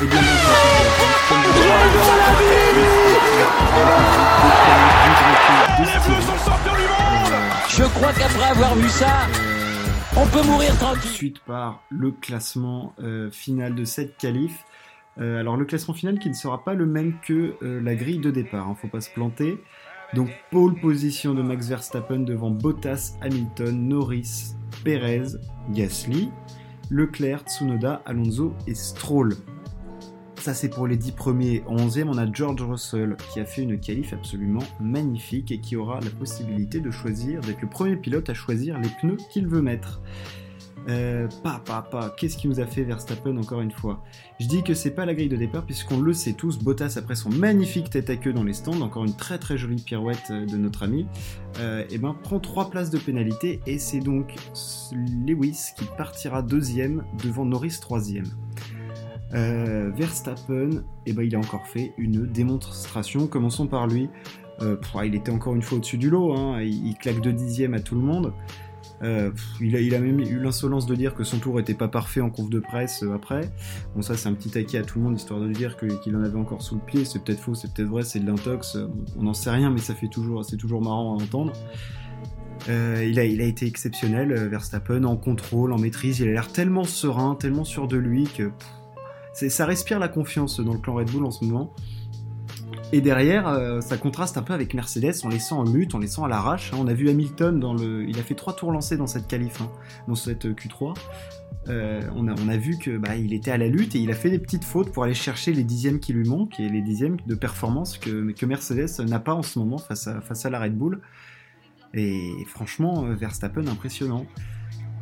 Et Je crois qu'après avoir vu ça, on peut mourir tranquille. Suite par le classement euh, final de cette qualif. Euh, alors le classement final qui ne sera pas le même que euh, la grille de départ, hein, faut pas se planter. Donc pole position de Max Verstappen devant Bottas, Hamilton, Norris, Perez, Gasly, Leclerc, Tsunoda, Alonso et Stroll. Ça c'est pour les 10 premiers. En 11e, on a George Russell qui a fait une qualif absolument magnifique et qui aura la possibilité de choisir, d'être le premier pilote à choisir les pneus qu'il veut mettre. Euh, pas, pas, pas. Qu'est-ce qui nous a fait Verstappen encore une fois? Je dis que c'est pas la grille de départ puisqu'on le sait tous. Bottas après son magnifique tête à queue dans les stands, encore une très très jolie pirouette euh, de notre ami, euh, et ben prend trois places de pénalité et c'est donc Lewis qui partira deuxième devant Norris troisième. Euh, Verstappen, et ben il a encore fait une démonstration. Commençons par lui. il était encore une fois au-dessus du lot. Hein. Il, claque deux dixièmes à tout le monde. Euh, il, a, même eu l'insolence de dire que son tour était pas parfait en conf de presse euh, après. Bon, ça, c'est un petit taquet à tout le monde, histoire de dire qu'il en avait encore sous le pied. C'est peut-être faux, c'est peut-être vrai, c'est de l'intox. On n'en sait rien, mais ça fait toujours, c'est toujours marrant à entendre. Euh, il, a, été exceptionnel, euh, Verstappen, en contrôle, en maîtrise. Il a l'air tellement serein, tellement sûr de lui que ça respire la confiance dans le clan Red Bull en ce moment. Et derrière, euh, ça contraste un peu avec Mercedes en laissant en mute, en laissant à l'arrache. Hein. On a vu Hamilton dans le, il a fait trois tours lancés dans cette qualif, hein, dans cette Q3. Euh, on, a, vu que bah, il était à la lutte et il a fait des petites fautes pour aller chercher les dixièmes qui lui manquent et les dixièmes de performance que, Mercedes n'a pas en ce moment face à, face à la Red Bull. Et franchement, euh, Verstappen impressionnant.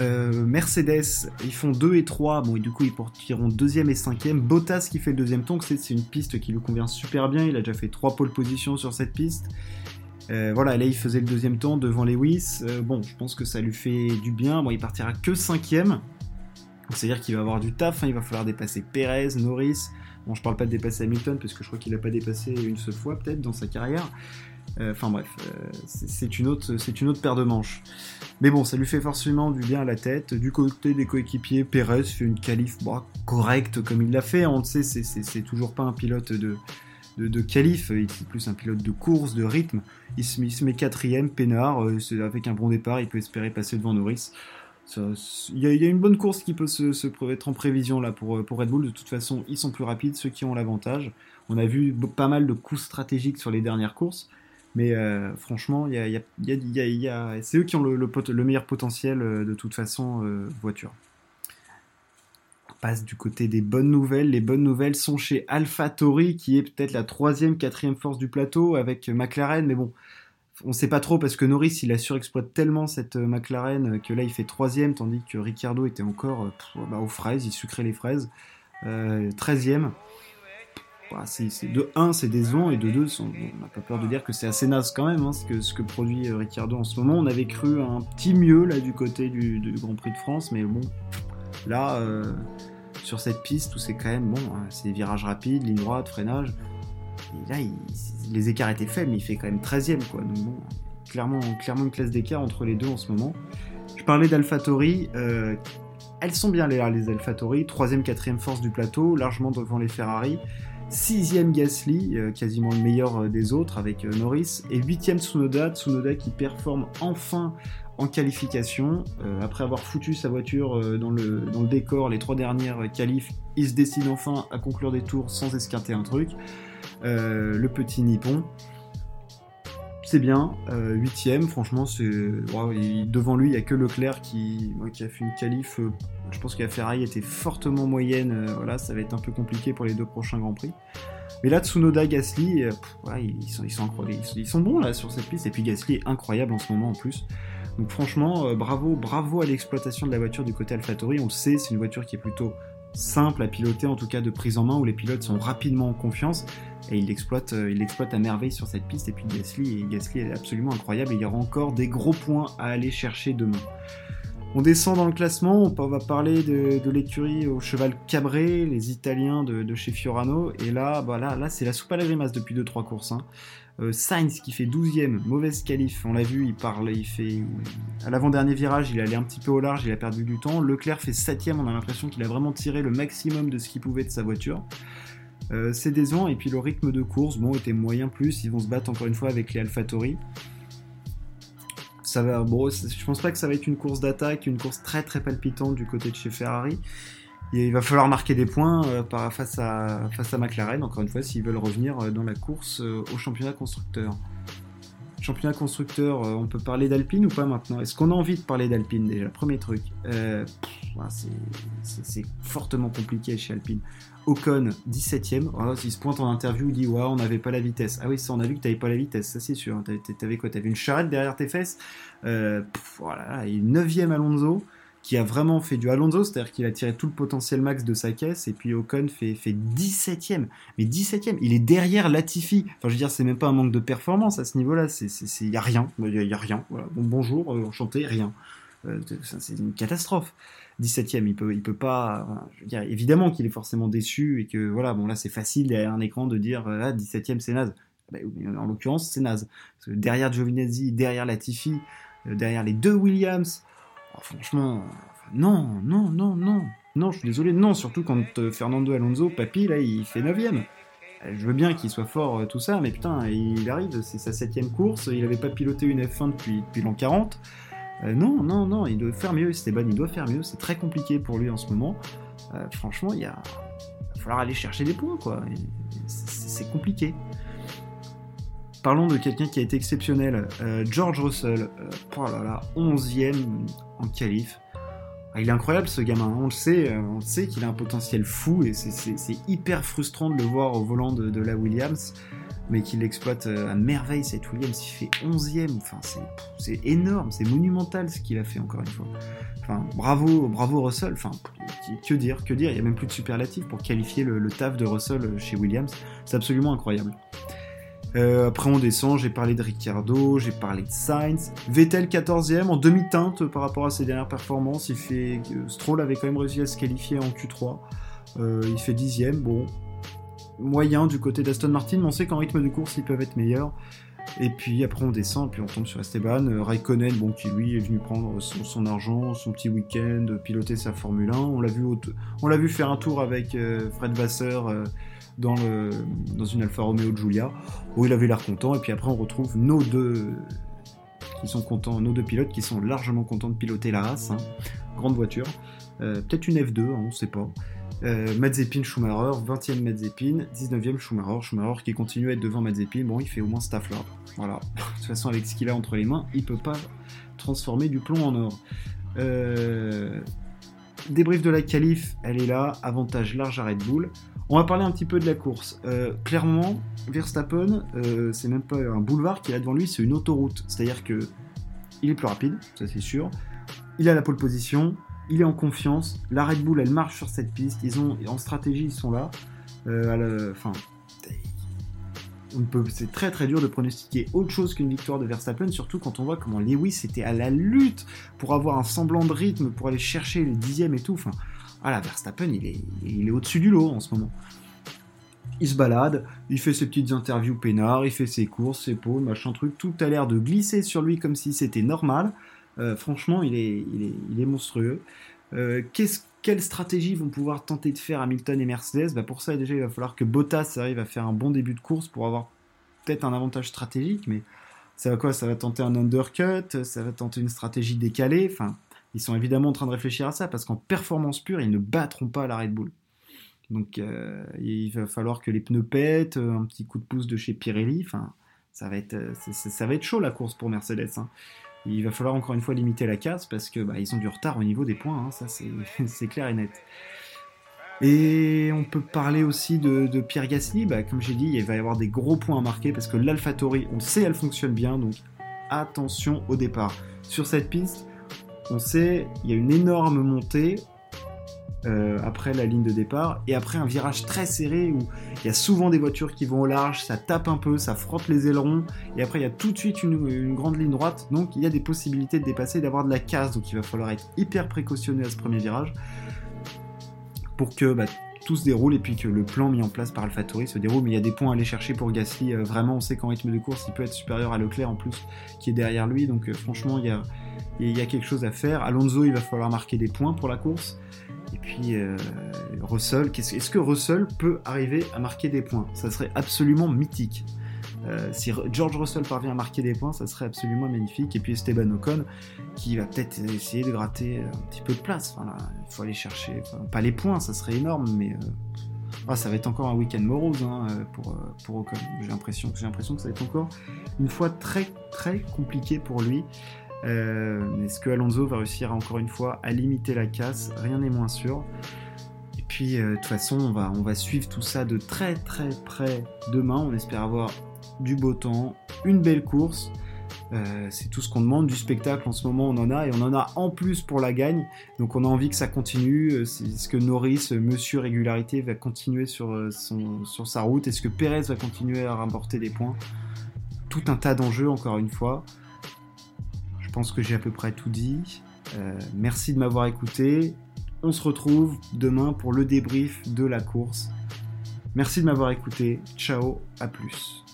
Euh, Mercedes, ils font 2 et 3, bon, et du coup ils partiront deuxième et cinquième. Bottas qui fait le deuxième tour, c'est une piste qui lui convient super bien, il a déjà fait 3 pole positions sur cette piste. Euh, voilà, là il faisait le deuxième temps devant Lewis. Euh, bon, je pense que ça lui fait du bien. Bon, il partira que cinquième. C'est-à-dire qu'il va avoir du taf, hein. il va falloir dépasser Perez, Norris. Bon, je parle pas de dépasser Hamilton parce que je crois qu'il a pas dépassé une seule fois peut-être dans sa carrière. Enfin bref, euh, c'est une, autre, une autre paire de manches. Mais bon, ça lui fait forcément du bien à la tête. Du côté des coéquipiers, Perez fait une qualif bah, correcte comme il l'a fait. On le sait, c'est toujours pas un pilote de, de, de qualif, il est plus un pilote de course, de rythme. Il se, il se met quatrième, peinard, euh, avec un bon départ, il peut espérer passer devant Norris. Il y, a, une bonne course qui peut se, se, être en prévision là pour, pour Red Bull. De toute façon, ils sont plus rapides, ceux qui ont l'avantage. On a vu pas mal de coups stratégiques sur les dernières courses. Mais euh, franchement, c'est eux qui ont le, le, le, meilleur potentiel euh, de toute façon euh, voiture. On passe du côté des bonnes nouvelles. Les bonnes nouvelles sont chez AlphaTauri, qui est peut-être la troisième, quatrième force du plateau avec McLaren. Mais bon, on ne sait pas trop parce que Norris il a surexploite tellement cette McLaren que là il fait troisième, tandis que Ricciardo était encore bah, aux fraises, il sucrait les fraises. Treizième. Bah, c'est, de 1, c'est décevant, et de 2, on n'a pas peur de dire que c'est assez naze quand même, hein, ce, que, produit euh, Ricciardo en ce moment. On avait cru un petit mieux là du côté du, Grand Prix de France, mais bon, là, euh, sur cette piste où c'est quand même bon, hein, c'est virage rapide, ligne droite, freinage, et là, les écarts étaient faibles, mais il fait quand même 13ème, quoi. Donc clairement, une classe d'écart entre les deux en ce moment. Je parlais d'AlphaTauri, euh, elles sont bien les, les AlphaTauri, 3ème, 4ème force du plateau, largement devant les Ferrari. Sixième Gasly, euh, quasiment le meilleur euh, des autres avec Norris. Et huitième Tsunoda, Tsunoda qui performe enfin en qualification. après avoir foutu sa voiture dans, le, dans le décor les trois dernières qualifs, il se décide enfin à conclure des tours sans esquinter un truc. Le petit Nippon. C'est bien, huitième, franchement, c'est devant lui, il n'y a que Leclerc qui, qui a fait une qualif je pense que la Ferrari était fortement moyenne. Euh, voilà, ça va être un peu compliqué pour les deux prochains Grands Prix. Mais là, Tsunoda, Gasly, euh, ils, sont, ils, ils, sont, bons là sur cette piste. Et puis Gasly est incroyable en ce moment en plus. Donc franchement, euh, bravo, bravo à l'exploitation de la voiture du côté AlphaTauri. On sait, c'est une voiture qui est plutôt simple à piloter, en tout cas de prise en main, où les pilotes sont rapidement en confiance. Et il l'exploite, il l'exploite à merveille sur cette piste. Et puis Gasly, et Gasly est absolument incroyable. Et il y aura encore des gros points à aller chercher demain. On descend dans le classement, on va parler de, l'écurie au cheval cabré, les Italiens de, chez Fiorano. Et là, bah là, là c'est la soupe à la grimace depuis 2-3 courses. Hein. Euh, Sainz qui fait 12ème, mauvaise qualif, on l'a vu, il parle, il fait. À l'avant-dernier virage, il allait un petit peu au large, il a perdu du temps. Leclerc fait 7ème, on a l'impression qu'il a vraiment tiré le maximum de ce qu'il pouvait de sa voiture. Euh, c'est décevant, et puis le rythme de course, bon, était moyen plus, ils vont se battre encore une fois avec les AlphaTauri ça va, je pense pas que ça va être une course d'attaque, une course très très palpitante du côté de chez Ferrari. il va falloir marquer des points euh, face, à, face à McLaren, encore une fois, s'ils veulent revenir euh, dans la course euh, au championnat constructeur. Championnat constructeur, on peut parler d'Alpine ou pas maintenant? Est-ce qu'on a envie de parler d'Alpine déjà? Premier truc. C'est fortement compliqué chez Alpine. Ocon, 17ème. il se pointe en interview, il dit Ouais, on n'avait pas la vitesse. Ah oui, ça, on a vu que tu n'avais pas la vitesse, ça c'est sûr. T'avais quoi? T'avais une charrette derrière tes fesses? Euh, Voilà, et 9ème Alonso, qui a vraiment fait du Alonso, c'est-à-dire qu'il a tiré tout le potentiel max de sa caisse, et puis Ocon fait, fait 17ème. Mais 17ème, il est derrière Latifi. Enfin, je veux dire, c'est même pas un manque de performance à ce niveau-là, il n'y a rien. N'y a, rien. Bon, bonjour, enchanté, rien. Euh, c'est une catastrophe. 17ème, il peut, il peut pas. évidemment qu'il est forcément déçu et que voilà, bon là c'est facile derrière un écran de dire ah 17ème c'est naze. Bah, en l'occurrence c'est naze. derrière Giovinazzi, derrière Latifi, euh, derrière les deux Williams, oh, franchement, non, non, non, non, non, je suis désolé, non, surtout quand euh, Fernando Alonso, papy là, il fait 9ème. Je veux bien qu'il soit fort, tout ça, mais putain, il arrive, c'est sa septième course, il avait pas piloté une F1 depuis, depuis l'an 40. Euh, non, non, non, il doit faire mieux, Esteban, il doit faire mieux. C'est très compliqué pour lui en ce moment. Euh, franchement, il, y a... va falloir aller chercher des points, quoi. C'est compliqué. Parlons de quelqu'un qui a été exceptionnel. Euh, George Russell, oh là là, 11ème en qualif. Ah, il est incroyable ce gamin, on le sait, on sait qu'il a un potentiel fou et c'est hyper frustrant de le voir au volant de la Williams mais qu'il exploite euh, à merveille cette Williams. Il fait 11ème, enfin, c'est énorme, c'est monumental ce qu'il a fait encore une fois. Enfin, bravo, bravo Russell, enfin, que dire, que dire, il n'y a même plus de superlatif pour qualifier le, taf de Russell chez Williams, c'est absolument incroyable. Euh, après on descend, j'ai parlé de Ricciardo, j'ai parlé de Sainz, Vettel 14ème en demi-teinte par rapport à ses dernières performances, il fait Stroll avait quand même réussi à se qualifier en Q3, euh, il fait 10ème, bon, moyen du côté d'Aston Martin, mais on sait qu'en rythme de course, ils peuvent être meilleurs. Et puis après on descend, puis on tombe sur Esteban, euh, Raikkonen, bon, qui lui est venu prendre son, argent, son petit week-end, piloter sa Formule 1. On l'a vu, vu faire un tour avec euh, Fred Vasseur euh, dans une Alfa Romeo Giulia, où il avait l'air content. Et puis après on retrouve nos deux qui sont contents, nos deux pilotes qui sont largement contents de piloter la race. Hein. Grande voiture, peut-être une F2, hein, on ne sait pas. Euh, Schumacher, 20e Mazepin, 19e Schumacher. Schumacher qui continue à être devant Mazepin, bon, il fait au moins staff là. Voilà. De toute façon, avec ce qu'il a entre les mains, il peut pas transformer du plomb en or. Euh, débrief de la qualif, elle est là, avantage large à Red Bull. On va parler un petit peu de la course. Euh, clairement, Verstappen, euh, c'est même pas un boulevard qu'il a devant lui, c'est une autoroute. C'est-à-dire que il est plus rapide, ça c'est sûr. Il a la pole position, il est en confiance. La Red Bull, elle marche sur cette piste. Ils ont, en stratégie, ils sont là. Euh, c'est très très dur de pronostiquer autre chose qu'une victoire de Verstappen, surtout quand on voit comment Lewis était à la lutte pour avoir un semblant de rythme, pour aller chercher les dixièmes et tout. Enfin, voilà, Verstappen, il est, au-dessus du lot en ce moment. Il se balade, il fait ses petites interviews peinards, il fait ses courses, ses pots, machin truc, tout a l'air de glisser sur lui comme si c'était normal. Euh, franchement, il est, monstrueux. Euh, quelle stratégie vont pouvoir tenter de faire Hamilton et Mercedes? Bah, Pour ça, déjà, il va falloir que Bottas arrive à faire un bon début de course pour avoir peut-être un avantage stratégique, mais ça va quoi? Ça va tenter un undercut, ça va tenter une stratégie décalée. Enfin, ils sont évidemment en train de réfléchir à ça parce qu'en performance pure, ils ne battront pas la Red Bull. Donc, euh, il va falloir que les pneus pètent, un petit coup de pouce de chez Pirelli. Enfin, ça va être, ça va être chaud la course pour Mercedes. Hein. Il va falloir encore une fois limiter la casse parce que bah, ils ont du retard au niveau des points, hein, ça c'est clair et net. Et on peut parler aussi de, Pierre Gasly, bah, comme j'ai dit, il va y avoir des gros points à marquer parce que l'AlphaTauri, on sait, elle fonctionne bien, donc attention au départ. Sur cette piste, on sait, il y a une énorme montée. Euh, après la ligne de départ, et après un virage très serré où il y a souvent des voitures qui vont au large, ça tape un peu, ça frotte les ailerons, et après il y a tout de suite une, grande ligne droite, donc il y a des possibilités de dépasser, d'avoir de la casse, donc il va falloir être hyper précautionneux à ce premier virage pour que bah, tout se déroule et puis que le plan mis en place par AlphaTauri se déroule. Mais il y a des points à aller chercher pour Gasly. Euh, vraiment, on sait qu'en rythme de course, il peut être supérieur à Leclerc en plus, qui est derrière lui. Donc euh, franchement, il y, a, il y a quelque chose à faire. Alonso, il va falloir marquer des points pour la course. Et puis euh, Russell, est-ce que Russell peut arriver à marquer des points? Ça serait absolument mythique. Euh, si George Russell parvient à marquer des points, ça serait absolument magnifique. Et puis Esteban Ocon, qui va peut-être essayer de gratter un petit peu de place. il faut aller chercher, pas les points, ça serait énorme, mais euh, ah, ça va être encore un week-end morose hein, pour, pour j'ai l'impression que ça va être encore une fois très très compliqué pour lui. Euh, est-ce que Alonso va réussir encore une fois à limiter la casse? Rien n'est moins sûr. Et puis, euh, de toute façon, on va, suivre tout ça de très très près demain. On espère avoir du beau temps, une belle course. Euh, c'est tout ce qu'on demande du spectacle en ce moment, on en a et on en a en plus pour la gagne. Donc on a envie que ça continue. Est-ce que Norris, Monsieur Régularité, va continuer sur, sa route? Est-ce que Perez va continuer à rapporter des points? Tout un tas d'enjeux encore une fois. Je pense que j'ai à peu près tout dit. Euh, merci de m'avoir écouté. On se retrouve demain pour le débrief de la course. Merci de m'avoir écouté. Ciao, à plus.